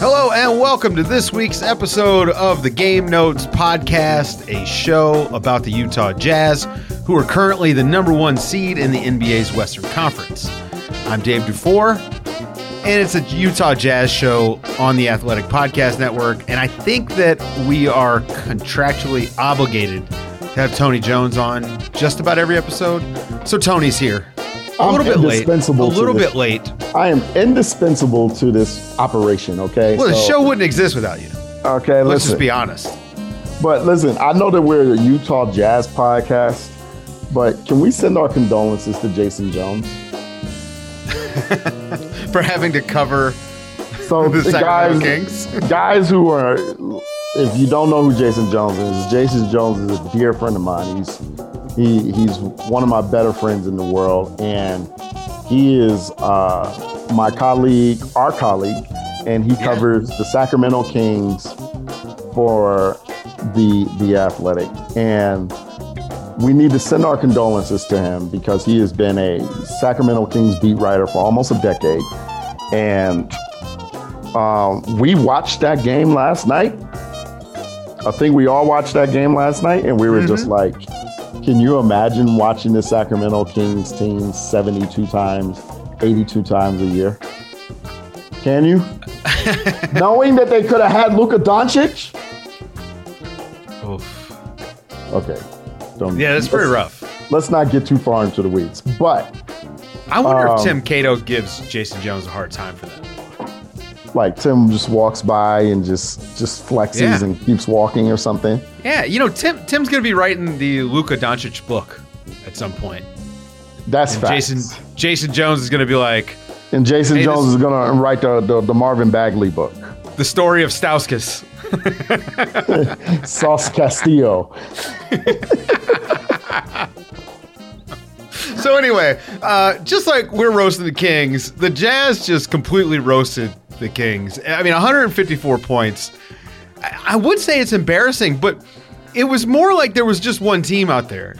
Hello and welcome to this week's episode of the Game Notes Podcast, a show about the Utah Jazz, who are currently the number one seed in the NBA's Western Conference. I'm Dave Dufour, and it's a Utah Jazz show on the Athletic Podcast Network. And I think that we are contractually obligated to have Tony Jones on just about every episode. So Tony's here. A I'm little bit late. A little bit late. I am indispensable to this operation. Okay. Well, the show wouldn't exist without you. Okay. Let's Listen. just be honest. But listen, I know that we're a Utah Jazz podcast, but can we send our condolences to Jason Jones? For having to cover So the the Sacramento guys, Kings. guys who are, if you don't know who Jason Jones is, Jason Jones is a dear friend of mine. He's he he's one of my better friends in the world, and he is uh, my colleague, our colleague, and he covers the Sacramento Kings for the the Athletic, and we need to send our condolences to him because he has been a Sacramento Kings beat writer for almost a decade, and um, we watched that game last night. I think we all watched that game last night, and we were just like, can you imagine watching the Sacramento Kings team 72 times, 82 times a year? Can you? Knowing that they could have had Luka Doncic? Oof. Okay. Don't, Yeah, that's pretty rough. Let's not get too far into the weeds. But I wonder Um, if Tim Cato gives Jason Jones a hard time for that. Like Tim just walks by and just just flexes Yeah. and keeps walking or something. Yeah, you know, Tim Tim's gonna be writing the Luka Doncic book at some point. That's And facts. Jason Jason Jones is gonna be like and Jason Hey, Jones this- is gonna write the, the the Marvin Bagley book. the story of Stauskas. Sauce Castillo. So anyway, uh, just like we're roasting the Kings, the Jazz just completely roasted the Kings. I mean, 154 points. I, would say it's embarrassing, but it was more like there was just one team out there.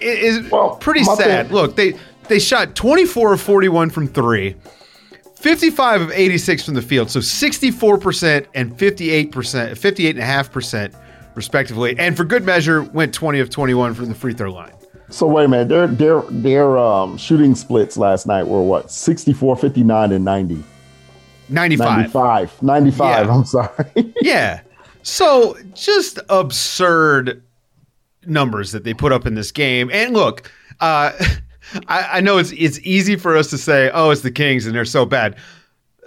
It is Well, pretty sad. thing- Look, they they shot 24 of 41 from three. 55 of 86 from the field, so 64% and 58%, 58.5% respectively. And for good measure, went 20 of 21 from the free throw line. So wait a minute, their their their um, shooting splits last night were what 64, 59, and 90. 95. 95. 95, Yeah. I'm sorry. Yeah. So just absurd numbers that they put up in this game. And look, uh, I, I know it's it's easy for us to say, oh, it's the Kings and they're so bad.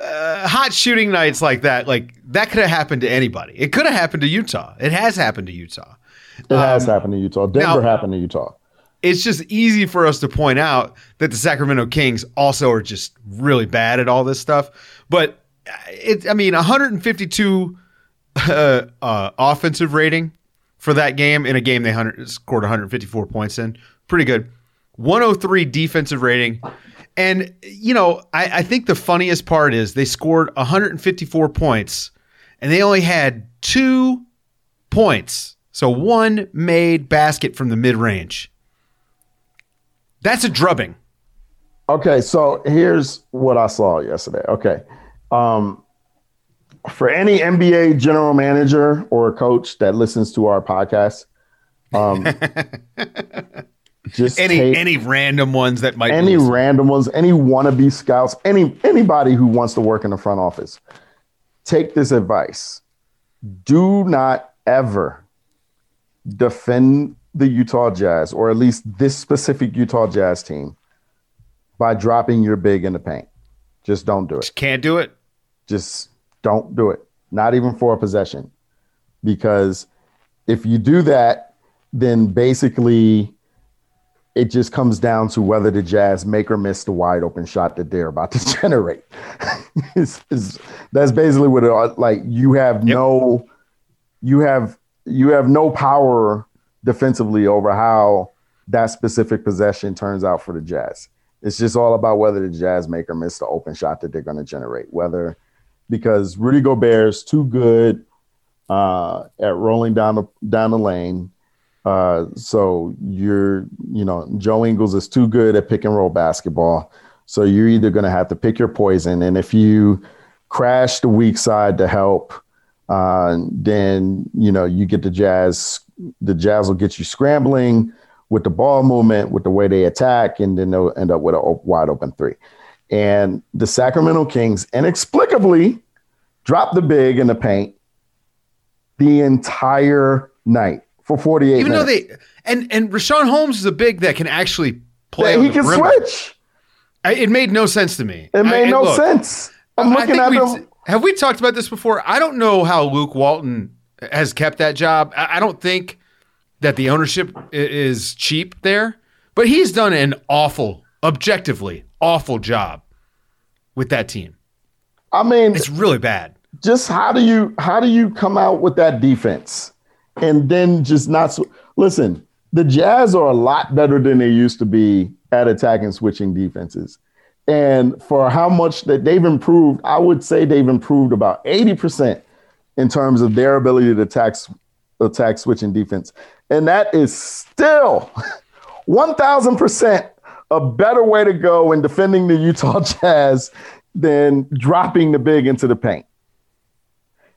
Uh, hot shooting nights like that, like that could have happened to anybody. It could have happened to Utah. It has happened to Utah. it has happened to Utah. Denver Um, now- happened to Utah. It's just easy for us to point out that the Sacramento Kings also are just really bad at all this stuff. But it, I mean, 152 uh, uh, offensive rating for that game in a game they 100, scored 154 points in. Pretty good. 103 defensive rating. And, you know, I, I think the funniest part is they scored 154 points and they only had two points. So one made basket from the mid range. That's a drubbing. Okay, so here's what I saw yesterday. Okay. Um, for any NBA general manager or coach that listens to our podcast, um, just Any take any random ones that might any random ones, any wannabe scouts, any anybody who wants to work in the front office, take this advice. Do not ever defend the Utah Jazz, or at least this specific Utah Jazz team, by dropping your big in the paint. Just don't do it. Just can't do it. Just don't do it. Not even for a possession. because if you do that, then basically it just comes down to whether the Jazz make or miss the wide open shot that they're about to generate. it's, it's, that's basically what it like. You have yep. no, you have you have no power defensively over how that specific possession turns out for the Jazz. It's just all about whether the Jazz make or miss the open shot that they're going to generate. Whether because Rudy Gobert is too good uh, at rolling down the down the lane. Uh, so you're, you know, Joe Ingles is too good at pick and roll basketball. So you're either going to have to pick your poison, and if you crash the weak side to help, uh, then you know you get the Jazz. The Jazz will get you scrambling with the ball movement, with the way they attack, and then they'll end up with a wide open three. And the Sacramento Kings inexplicably dropped the big in the paint the entire night for 48 Even minutes. though they and and Richaun Holmes is a big that can actually play. Yeah, he can switch. I, it made no sense to me. It made I, no look, sense. I'm looking at. Have we talked about this before? I don't know how Luke Walton has kept that job. I, I don't think that the ownership is cheap there, but he's done an awful, objectively awful job with that team. I mean, it's really bad. Just how do you how do you come out with that defense and then just not so, listen? The Jazz are a lot better than they used to be at attacking switching defenses. And for how much that they've improved, I would say they've improved about 80% in terms of their ability to attack attack switching defense. And that is still 1000% a better way to go in defending the Utah Jazz than dropping the big into the paint.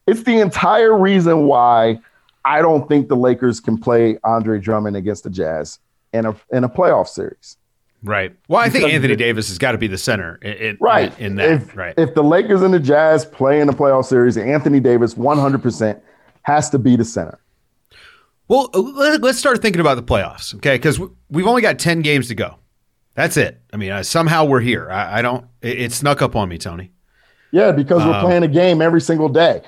It's the entire reason why I don't think the Lakers can play Andre Drummond against the Jazz in a in a playoff series. Right. Well, I think Anthony Davis has got to be the center in, right. in, in that. If, right. If the Lakers and the Jazz play in the playoff series, Anthony Davis 100% has to be the center. Well, let's start thinking about the playoffs, okay? Because we've only got 10 games to go. That's it. I mean, uh, somehow we're here. I, I don't, it, it, snuck up on me, Tony. Yeah, because we're um, playing a game every single day.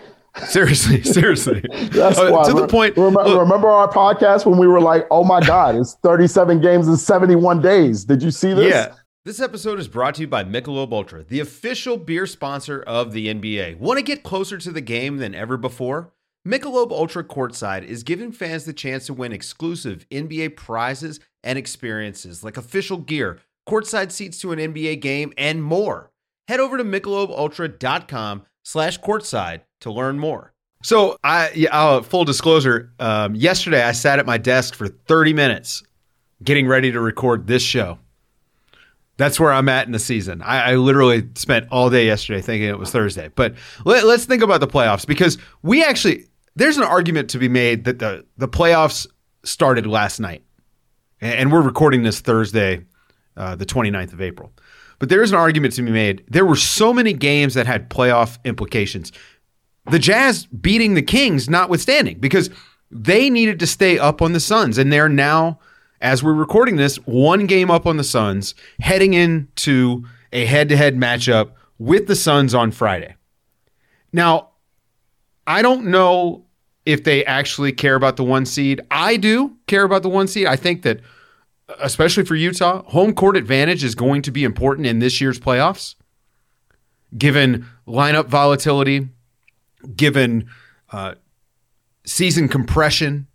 Seriously, seriously. That's uh, why. To the point. Remember, look, remember, our podcast when we were like, "Oh my God, it's 37 games in 71 days." Did you see this? Yeah. This episode is brought to you by Michelob Ultra, the official beer sponsor of the NBA. Want to get closer to the game than ever before? Michelob Ultra Courtside is giving fans the chance to win exclusive NBA prizes and experiences like official gear, courtside seats to an NBA game, and more. Head over to michelobultra.com slash courtside to learn more. So, I yeah, uh, full disclosure, um, yesterday I sat at my desk for 30 minutes getting ready to record this show. That's where I'm at in the season. I, I, literally spent all day yesterday thinking it was Thursday. But let, us think about the playoffs because we actually there's an argument to be made that the the playoffs started last night, and we're recording this Thursday, uh, the 29th of April. But there is an argument to be made. There were so many games that had playoff implications. The Jazz beating the Kings, notwithstanding, because they needed to stay up on the Suns, and they're now as we're recording this, one game up on the Suns, heading into a head to head matchup with the Suns on Friday. Now, I don't know if they actually care about the one seed. I do care about the one seed. I think that, especially for Utah, home court advantage is going to be important in this year's playoffs, given lineup volatility, given uh, season compression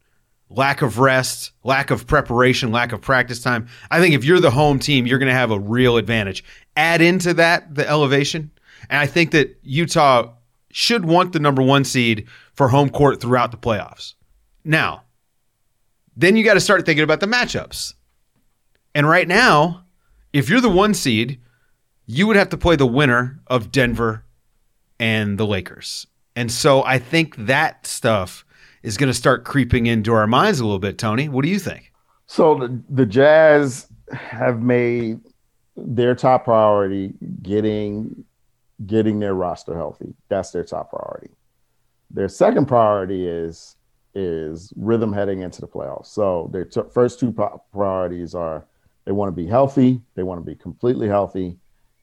lack of rest, lack of preparation, lack of practice time. I think if you're the home team, you're going to have a real advantage. Add into that the elevation, and I think that Utah should want the number one seed for home court throughout the playoffs. Now, then you got to start thinking about the matchups. And right now, if you're the one seed, you would have to play the winner of Denver and the Lakers. And so I think that stuff is going to start creeping into our minds a little bit. Tony, what do you think? So the, the Jazz have made their top priority getting getting their roster healthy. That's their top priority. Their second priority is is rhythm heading into the playoffs. So their t- first two priorities are they want to be healthy, they want to be completely healthy,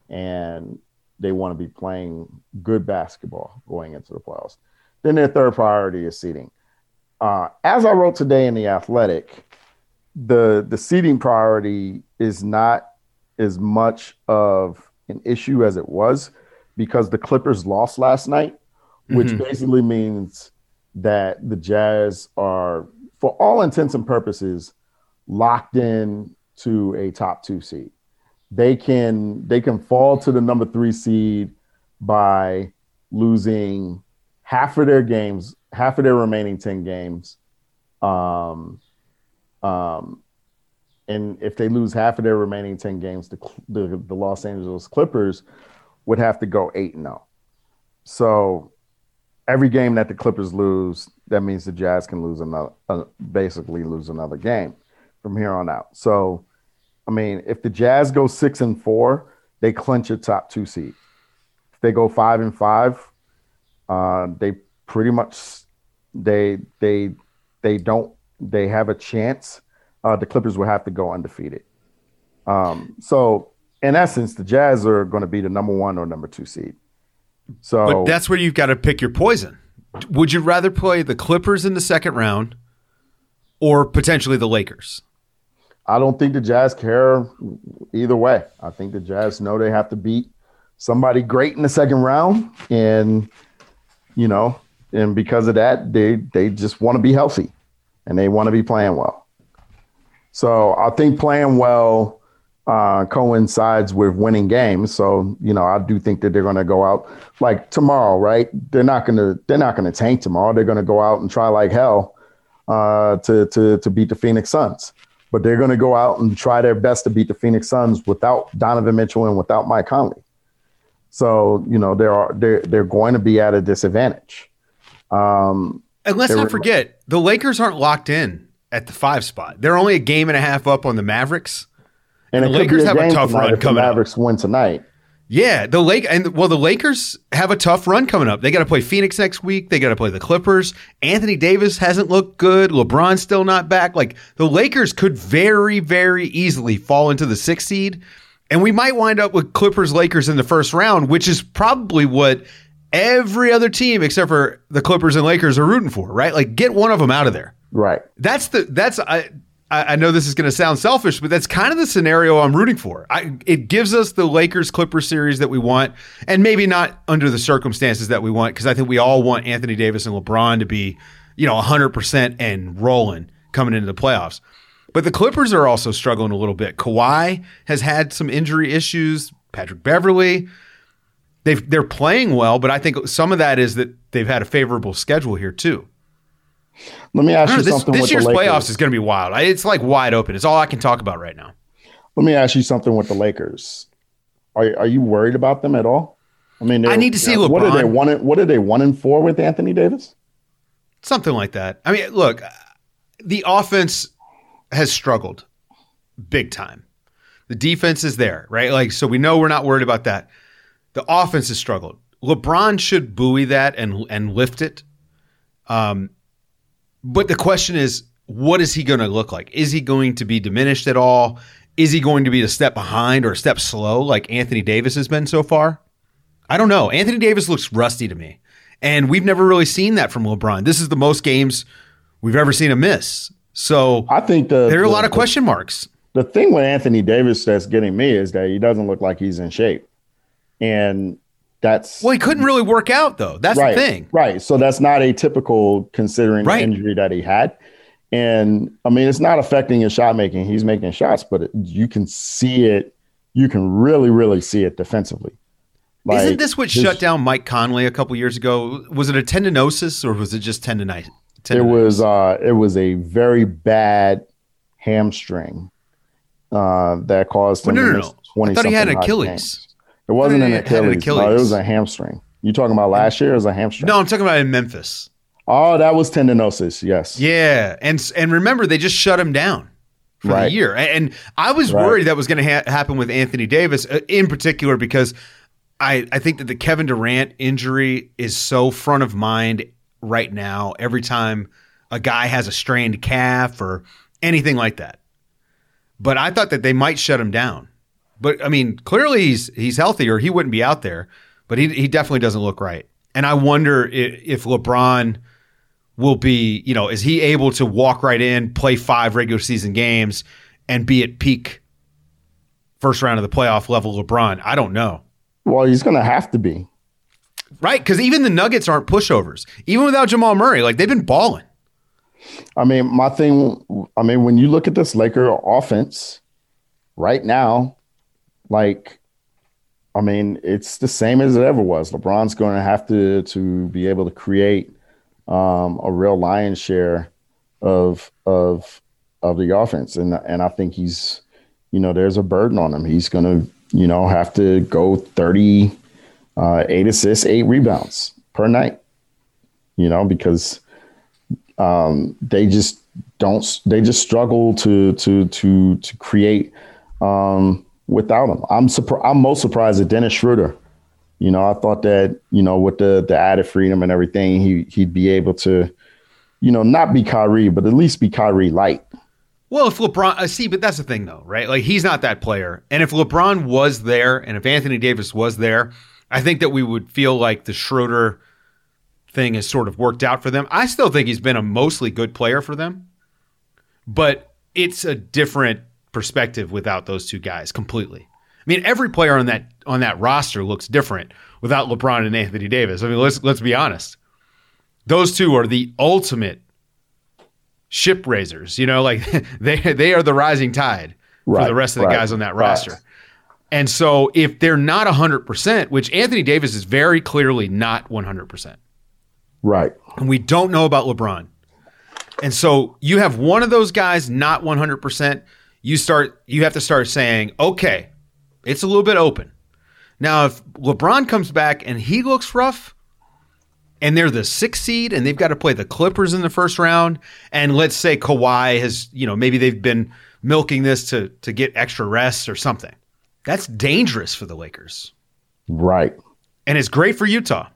and they want to be playing good basketball going into the playoffs. Then their third priority is seeding. uh, as I wrote today in the Athletic, the the seating priority is not as much of an issue as it was because the Clippers lost last night, which mm-hmm. basically means that the Jazz are, for all intents and purposes, locked in to a top two seed. They can they can fall to the number three seed by losing half of their games, half of their remaining 10 games. Um, um, and if they lose half of their remaining 10 games, the, the, the Los Angeles Clippers would have to go 8 and 0. So every game that the Clippers lose, that means the Jazz can lose another, uh, basically lose another game from here on out. So, I mean, if the Jazz go six and four, they clinch a top two seed. If they go five and five, uh, they pretty much they they they don't they have a chance. Uh, the Clippers will have to go undefeated. Um, so in essence, the Jazz are going to be the number one or number two seed. So but that's where you've got to pick your poison. Would you rather play the Clippers in the second round or potentially the Lakers? I don't think the Jazz care either way. I think the Jazz know they have to beat somebody great in the second round, and you know, and because of that, they they just want to be healthy, and they want to be playing well. So I think playing well uh, coincides with winning games. So you know, I do think that they're going to go out like tomorrow, right? They're not going to they're not going to tank tomorrow. They're going to go out and try like hell uh, to to to beat the Phoenix Suns. But they're going to go out and try their best to beat the Phoenix Suns without Donovan Mitchell and without Mike Conley. So you know they're they're they're going to be at a disadvantage. Um, and let's not forget the Lakers aren't locked in at the five spot. They're only a game and a half up on the Mavericks. And, and the Lakers have a tough run coming. The Mavericks up. win tonight. Yeah, the Lake and well, the Lakers have a tough run coming up. They got to play Phoenix next week. They got to play the Clippers. Anthony Davis hasn't looked good. LeBron's still not back. Like the Lakers could very, very easily fall into the sixth seed, and we might wind up with Clippers Lakers in the first round, which is probably what every other team except for the Clippers and Lakers are rooting for. Right? Like get one of them out of there. Right. That's the that's I I, know this is going to sound selfish, but that's kind of the scenario I'm rooting for. I, it gives us the Lakers Clippers series that we want, and maybe not under the circumstances that we want, because I think we all want Anthony Davis and LeBron to be, you know, 100% and rolling coming into the playoffs. But the Clippers are also struggling a little bit. Kawhi has had some injury issues. Patrick Beverley. they've they're playing well, but I think some of that is that they've had a favorable schedule here too. Let me ask you this, something. This year's playoffs is going to be wild. It's like wide open. It's all I can talk about right now. Let me ask you something with the Lakers. Are are you worried about them at all? I mean, I need to see LeBron. What are they one? What are they one and four with Anthony Davis? Something like that. I mean, look, the offense has struggled big time. The defense is there, right? Like, so we know we're not worried about that. The offense has struggled. LeBron should buoy that and and lift it. Um, but the question is, what is he going to look like? Is he going to be diminished at all? Is he going to be a step behind or a step slow like Anthony Davis has been so far? I don't know. Anthony Davis looks rusty to me. And we've never really seen that from LeBron. This is the most games we've ever seen him miss. So I think the, there are the, a lot of question marks. The thing with Anthony Davis that's getting me is that he doesn't look like he's in shape. And that's well, he couldn't really work out though. That's right, the thing, right? So that's not atypical considering right. the injury that he had. And I mean, it's not affecting his shot making. He's making shots, but it, you can see it. You can really, really see it defensively. Like, Isn't this what his, shut down Mike Conley a couple years ago? Was it a tendinosis or was it just tendonitis? tendonitis? It was. Uh, it was a very bad hamstring uh, that caused him. Well, no, no, no. I thought he had Achilles. Games. It wasn't an Achilles. An Achilles. No, it was a hamstring. You talking about last year? It was a hamstring. No, I'm talking about in Memphis. Oh, that was tendinosis. Yes. Yeah, and and remember they just shut him down for right. the year, and I was right. worried that was going to ha- happen with Anthony Davis uh, in particular because I I think that the Kevin Durant injury is so front of mind right now. Every time a guy has a strained calf or anything like that, but I thought that they might shut him down. But I mean, clearly he's he's healthy, or he wouldn't be out there. But he he definitely doesn't look right. And I wonder if, if LeBron will be, you know, is he able to walk right in, play five regular season games, and be at peak first round of the playoff level LeBron? I don't know. Well, he's going to have to be. Right, because even the Nuggets aren't pushovers. Even without Jamal Murray, like they've been balling. I mean, my thing. I mean, when you look at this Laker offense right now, like, I mean, it's the same as it ever was. LeBron's going to have to to be able to create um, a real lion's share of of of the offense, and and I think he's, you know, there's a burden on him. He's going to, you know, have to go thirty uh, eight assists, eight rebounds per night. You know, because um, they just don't. They just struggle to to to to create um, without him. I'm surprised. I'm most surprised at Dennis Schroeder. You know, I thought that you know with the the added freedom and everything, he he'd be able to, you know, not be Kyrie, but at least be Kyrie light. Well, if LeBron, uh, see, but that's the thing though, right? Like he's not that player, and if LeBron was there, and if Anthony Davis was there, I think that we would feel like the Schroeder thing has sort of worked out for them. I still think he's been a mostly good player for them, but it's a different perspective without those two guys completely. I mean, every player on that on that roster looks different without LeBron and Anthony Davis. I mean, let's let's be honest. Those two are the ultimate ship raisers. You know, like they they are the rising tide right, for the rest of the right, guys on that roster. Right. And so if they're not 100%, which Anthony Davis is very clearly not 100%. Right. And we don't know about LeBron. And so you have one of those guys not 100%, you start you have to start saying, "Okay, it's a little bit open." Now if LeBron comes back and he looks rough, and they're the sixth seed and they've got to play the Clippers in the first round. And let's say Kawhi has, you know, maybe they've been milking this to to get extra rest or something. That's dangerous for the Lakers. Right. And it's great for Utah.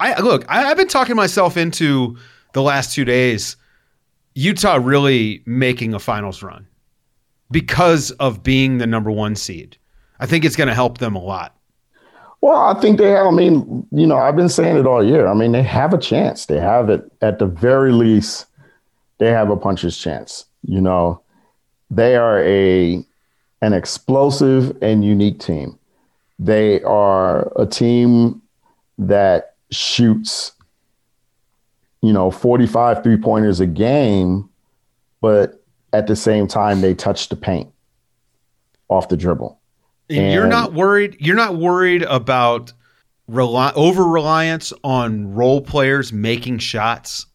I look, I, have been talking myself into the last two days, Utah really making a finals run because of being the number one seed. I think it's going to help them a lot. Well, I think they have. I mean, you know, I've been saying it all year. I mean, they have a chance. They have it at the very least. They have a puncher's chance. You know, they are a an explosive and unique team. They are a team that shoots, you know, 45 three pointers a game, but at the same time, they touch the paint off the dribble. And you're not worried. You're not worried about rely, over reliance on role players making shots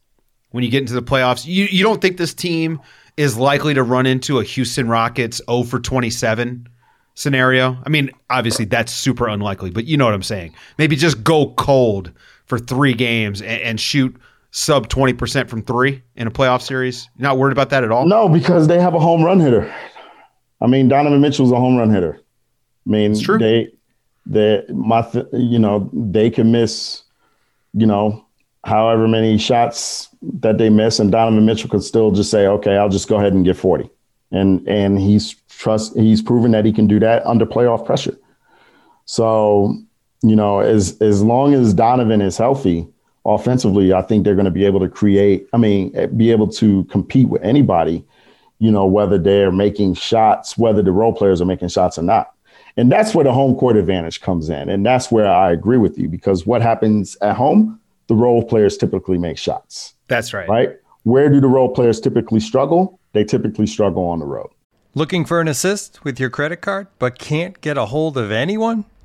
when you get into the playoffs. You you don't think this team is likely to run into a Houston Rockets 0 for 27 scenario. I mean, obviously that's super unlikely, but you know what I'm saying. Maybe just go cold for three games and, and shoot sub 20% from three in a playoff series. You're not worried about that at all? No, because they have a home run hitter. I mean, Donovan Mitchell's a home run hitter. I mean, it's true. they, they, my, th- you know, they can miss, you know, however many shots that they miss, and Donovan Mitchell could still just say, "Okay, I'll just go ahead and get 40." And and he's trust he's proven that he can do that under playoff pressure. So, you know, as as long as Donovan is healthy offensively, I think they're going to be able to create. I mean, eh, be able to compete with anybody. You know, whether they're making shots, whether the role players are making shots or not. And that's where the home court advantage comes in. And that's where I agree with you because what happens at home the role players typically make shots. That's right. Right? Where do the role players typically struggle? They typically struggle on the road. Looking for an assist with your credit card, but can't get a hold of anyone?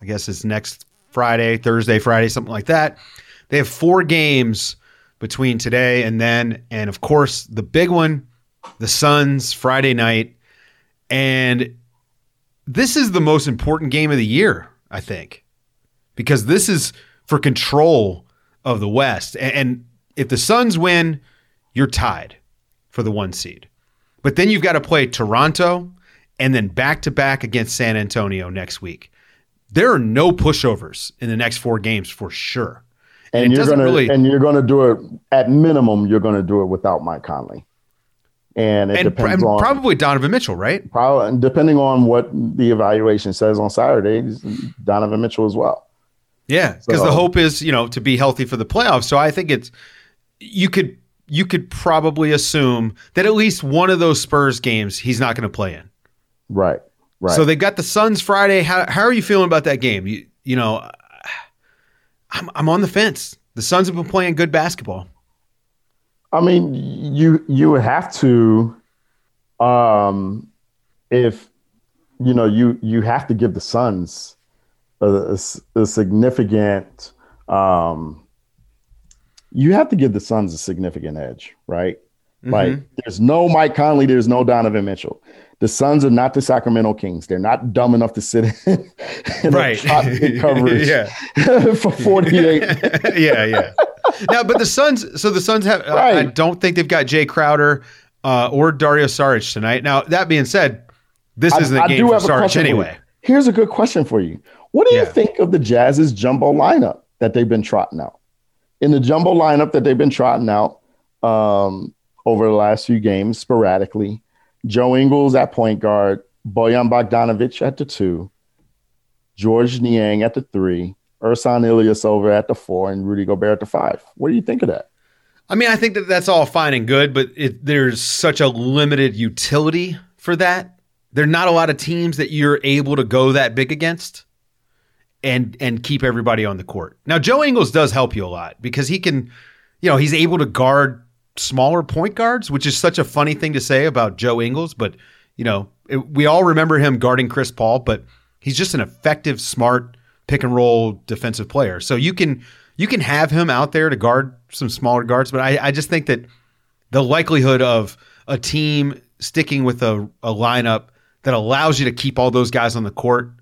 I guess it's next Friday, Thursday, Friday, something like that. They have four games between today and then. And of course, the big one, the Suns Friday night. And this is the most important game of the year, I think, because this is for control of the West. And if the Suns win, you're tied for the one seed. But then you've got to play Toronto and then back to back against San Antonio next week. There are no pushovers in the next four games for sure. And, And you're gonna really- and you're gonna do it at minimum. You're gonna do it without Mike Conley, and it And, depends and on probably Donovan Mitchell, right? probably depending on what the evaluation says on Saturday. Donovan Mitchell as well. Yeah, because the hope is you know to be healthy for the playoffs. So I think it's you could you could probably assume that at least one of those Spurs games he's not going to play in. Right. Right. So they got the Suns Friday. How how are you feeling about that game? You you know, I'm I'm on the fence. The Suns have been playing good basketball. I mean, you you would have to, um, if you know you you have to give the Suns a a significant, um, you have to give the Suns a significant edge, right? Like, there's no Mike Conley, there's no Donovan Mitchell. The Suns are not the Sacramento Kings. They're not dumb enough to sit in, in Right. coverage Yeah. for 48. yeah, yeah. Now, but the Suns. So the Suns have. I- I don't think they've got Jae Crowder uh, or Dario Saric tonight. Now that being said, this I- isn't a I game do for have a Saric question for anyway. Here's a good question for you. What do you think of the Jazz's jumbo lineup that they've been trotting out? In the jumbo lineup that they've been trotting out um, over the last few games, sporadically, Joe Ingles at point guard, Bojan Bogdanovic at the two, Georges Niang at the three, Ersan Ilyasova at the four, and Rudy Gobert at the five. What do you think of that? I mean, I think that that's all fine and good, but it, there's such a limited utility for that. There are not a lot of teams that you're able to go that big against and and keep everybody on the court. Now, Joe Ingles does help you a lot because he can, you know, he's able to guard smaller point guards, which is such a funny thing to say about Joe Ingles, but you know, it, we all remember him guarding Chris Paul, but he's just an effective, smart pick and roll defensive player. So you can you can have him out there to guard some smaller guards, but I, I just think that the likelihood of a team sticking with a, a lineup that allows you to keep all those guys on the court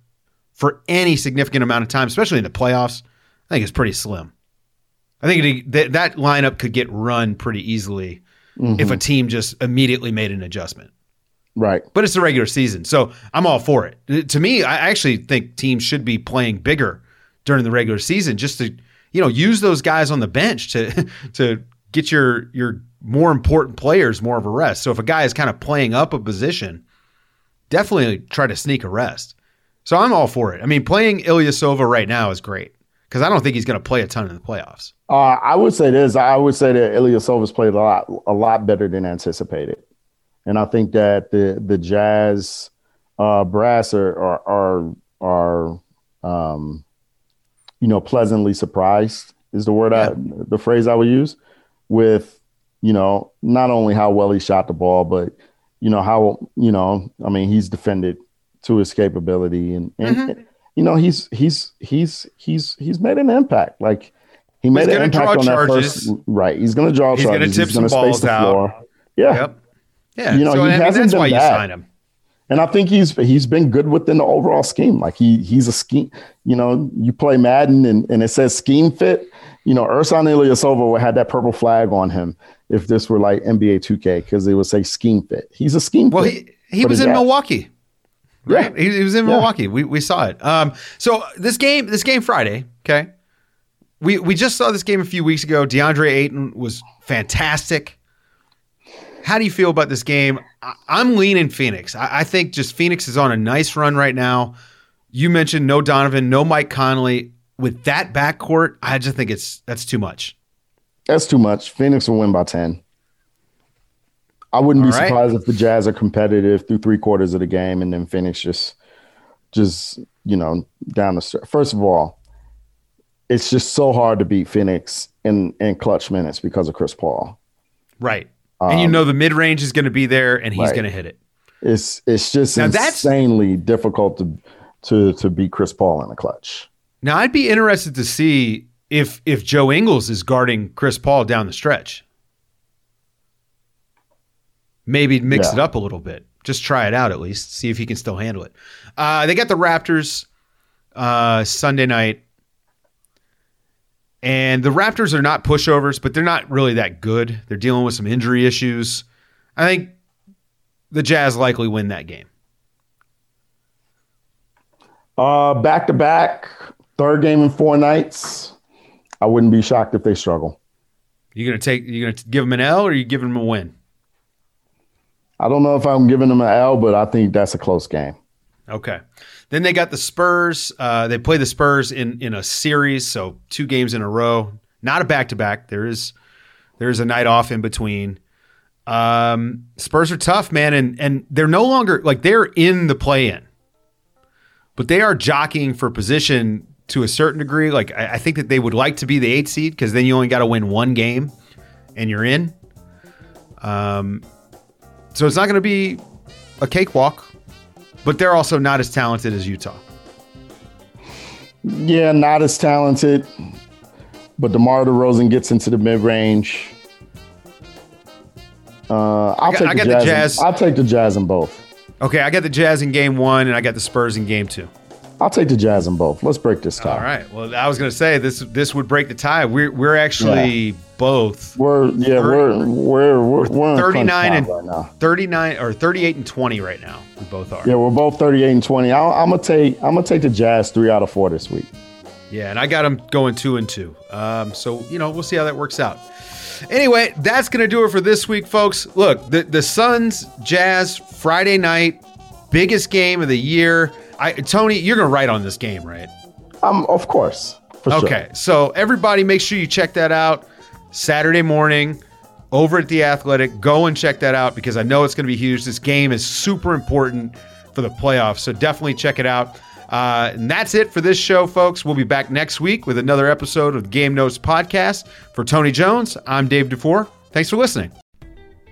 for any significant amount of time, especially in the playoffs, I think is pretty slim. I think it, that that lineup could get run pretty easily if a mm-hmm. team just immediately made an adjustment. Right. But it's the regular season, so I'm all for it. Uh, to me, I actually think teams should be playing bigger during the regular season, just to you know use those guys on the bench to to get your your more important players more of a rest. So if a guy is kind of playing up a position, definitely try to sneak a rest. So I'm all for it. I mean, playing Ilyasova right now is great because I don't think he's going to play a ton in the playoffs. Uh, I would say this. I would say that Ilyasova's played a lot, a lot better than anticipated, and I think that the the Jazz uh, brass are are are, are um, you know pleasantly surprised is the word I the phrase I would use with you know not only how well he shot the ball, but you know how you know I mean he's defended to his capability and and you know he's he's he's he's he's made an impact like. He made gonna an impact draw on that first. Right, he's going to draw He's gonna charges. tip he's going to some space balls the out. floor. Yeah, Yep. Yeah. You know, so he I mean, hasn't that's why you bad. signed him. and I think he's he's been good within the overall scheme. Like he he's a scheme. You know, you play Madden and, and it says scheme fit. You know, Ersan Ilyasova had that purple flag on him if this were like NBA 2K because it would say scheme fit. He's a scheme Well, fit. he he was in. Milwaukee. Right? Yeah. He, he was in Yeah. Milwaukee. We we saw it. Um so this game this game Friday, okay? We we just saw this game a few weeks ago. DeAndre Ayton was fantastic. How do you feel about this game? I, I'm leaning Phoenix. I, I think just Phoenix is on a nice run right now. You mentioned no Donovan, no Mike Conley. With that backcourt, I just think it's that's too much. That's too much. Phoenix will win by 10. I wouldn't be right. surprised if the Jazz are competitive through three quarters of the game and then Phoenix just, just you know, down the stretch. First of all, it's just so hard to beat Phoenix in, in clutch minutes because of Chris Paul. Right. and you know the mid range is going to be there and he's Um, right. going to hit it. It's it's just Now that's- insanely difficult to to to beat Chris Paul in the clutch. Now I'd be interested to see if if Joe Ingles is guarding Chris Paul down the stretch. Maybe mix Yeah. it up a little bit. Just try it out at least. See if he can still handle it. Uh, they got the Raptors uh, Sunday night, And the Raptors are not pushovers, but they're not really that good. They're dealing with some injury issues. I think the Jazz likely win that game. Uh, back to back, third game in four nights. I wouldn't be shocked if they struggle. You gonna take? You gonna give them an L, or you giving them a win? I don't know if I'm giving them an L, but I think that's a close game. Okay. Then they got the Spurs. Uh, they play the Spurs in in a series, so two games in a row. Not a back to back. There is there is a night off in between. Um, Spurs are tough, man, and and they're no longer like they're in the play in, but they are jockeying for position to a certain degree. Like I, I think that they would like to be the eight seed because then you only got to win one game, and you're in. Um, so it's not going to be a cakewalk, but they're also not as talented as Utah. Yeah, not as talented, but DeMar DeRozan gets into the mid range. Uh, I'll got- take I the got the Jazz. in- Jazz. I'll take the Jazz in both. Okay, I got the Jazz in game one, and I got the Spurs in game two. I'll take the Jazz in both. Let's break this tie. All right. Well, I was going to say this. This would break the tie. We're we're actually both We're yeah, we're we're we're, we're 39 time and right now. 39 or 38 and 20 right now. We both are. Yeah, we're both 38 and 20. I'll, I'm gonna take I'm gonna take the Jazz three out of four this week. Yeah, and I got them going two and two. Um, so you know, we'll see how that works out. Anyway, that's gonna do it for this week, folks. Look, the the Suns Jazz Friday night, biggest game of the year. I Tony, you're gonna write on this game, right? Um, of course. For sure. Okay, so everybody, make sure you check that out Saturday morning over at the Athletic. Go and check that out because I know it's going to be huge. This game is super important for the playoffs, so definitely check it out. Uh, and that's it for this show, folks. We'll be back next week with another episode of the Game Notes podcast. For Tony Jones, I'm Dave Dufour. Thanks for listening.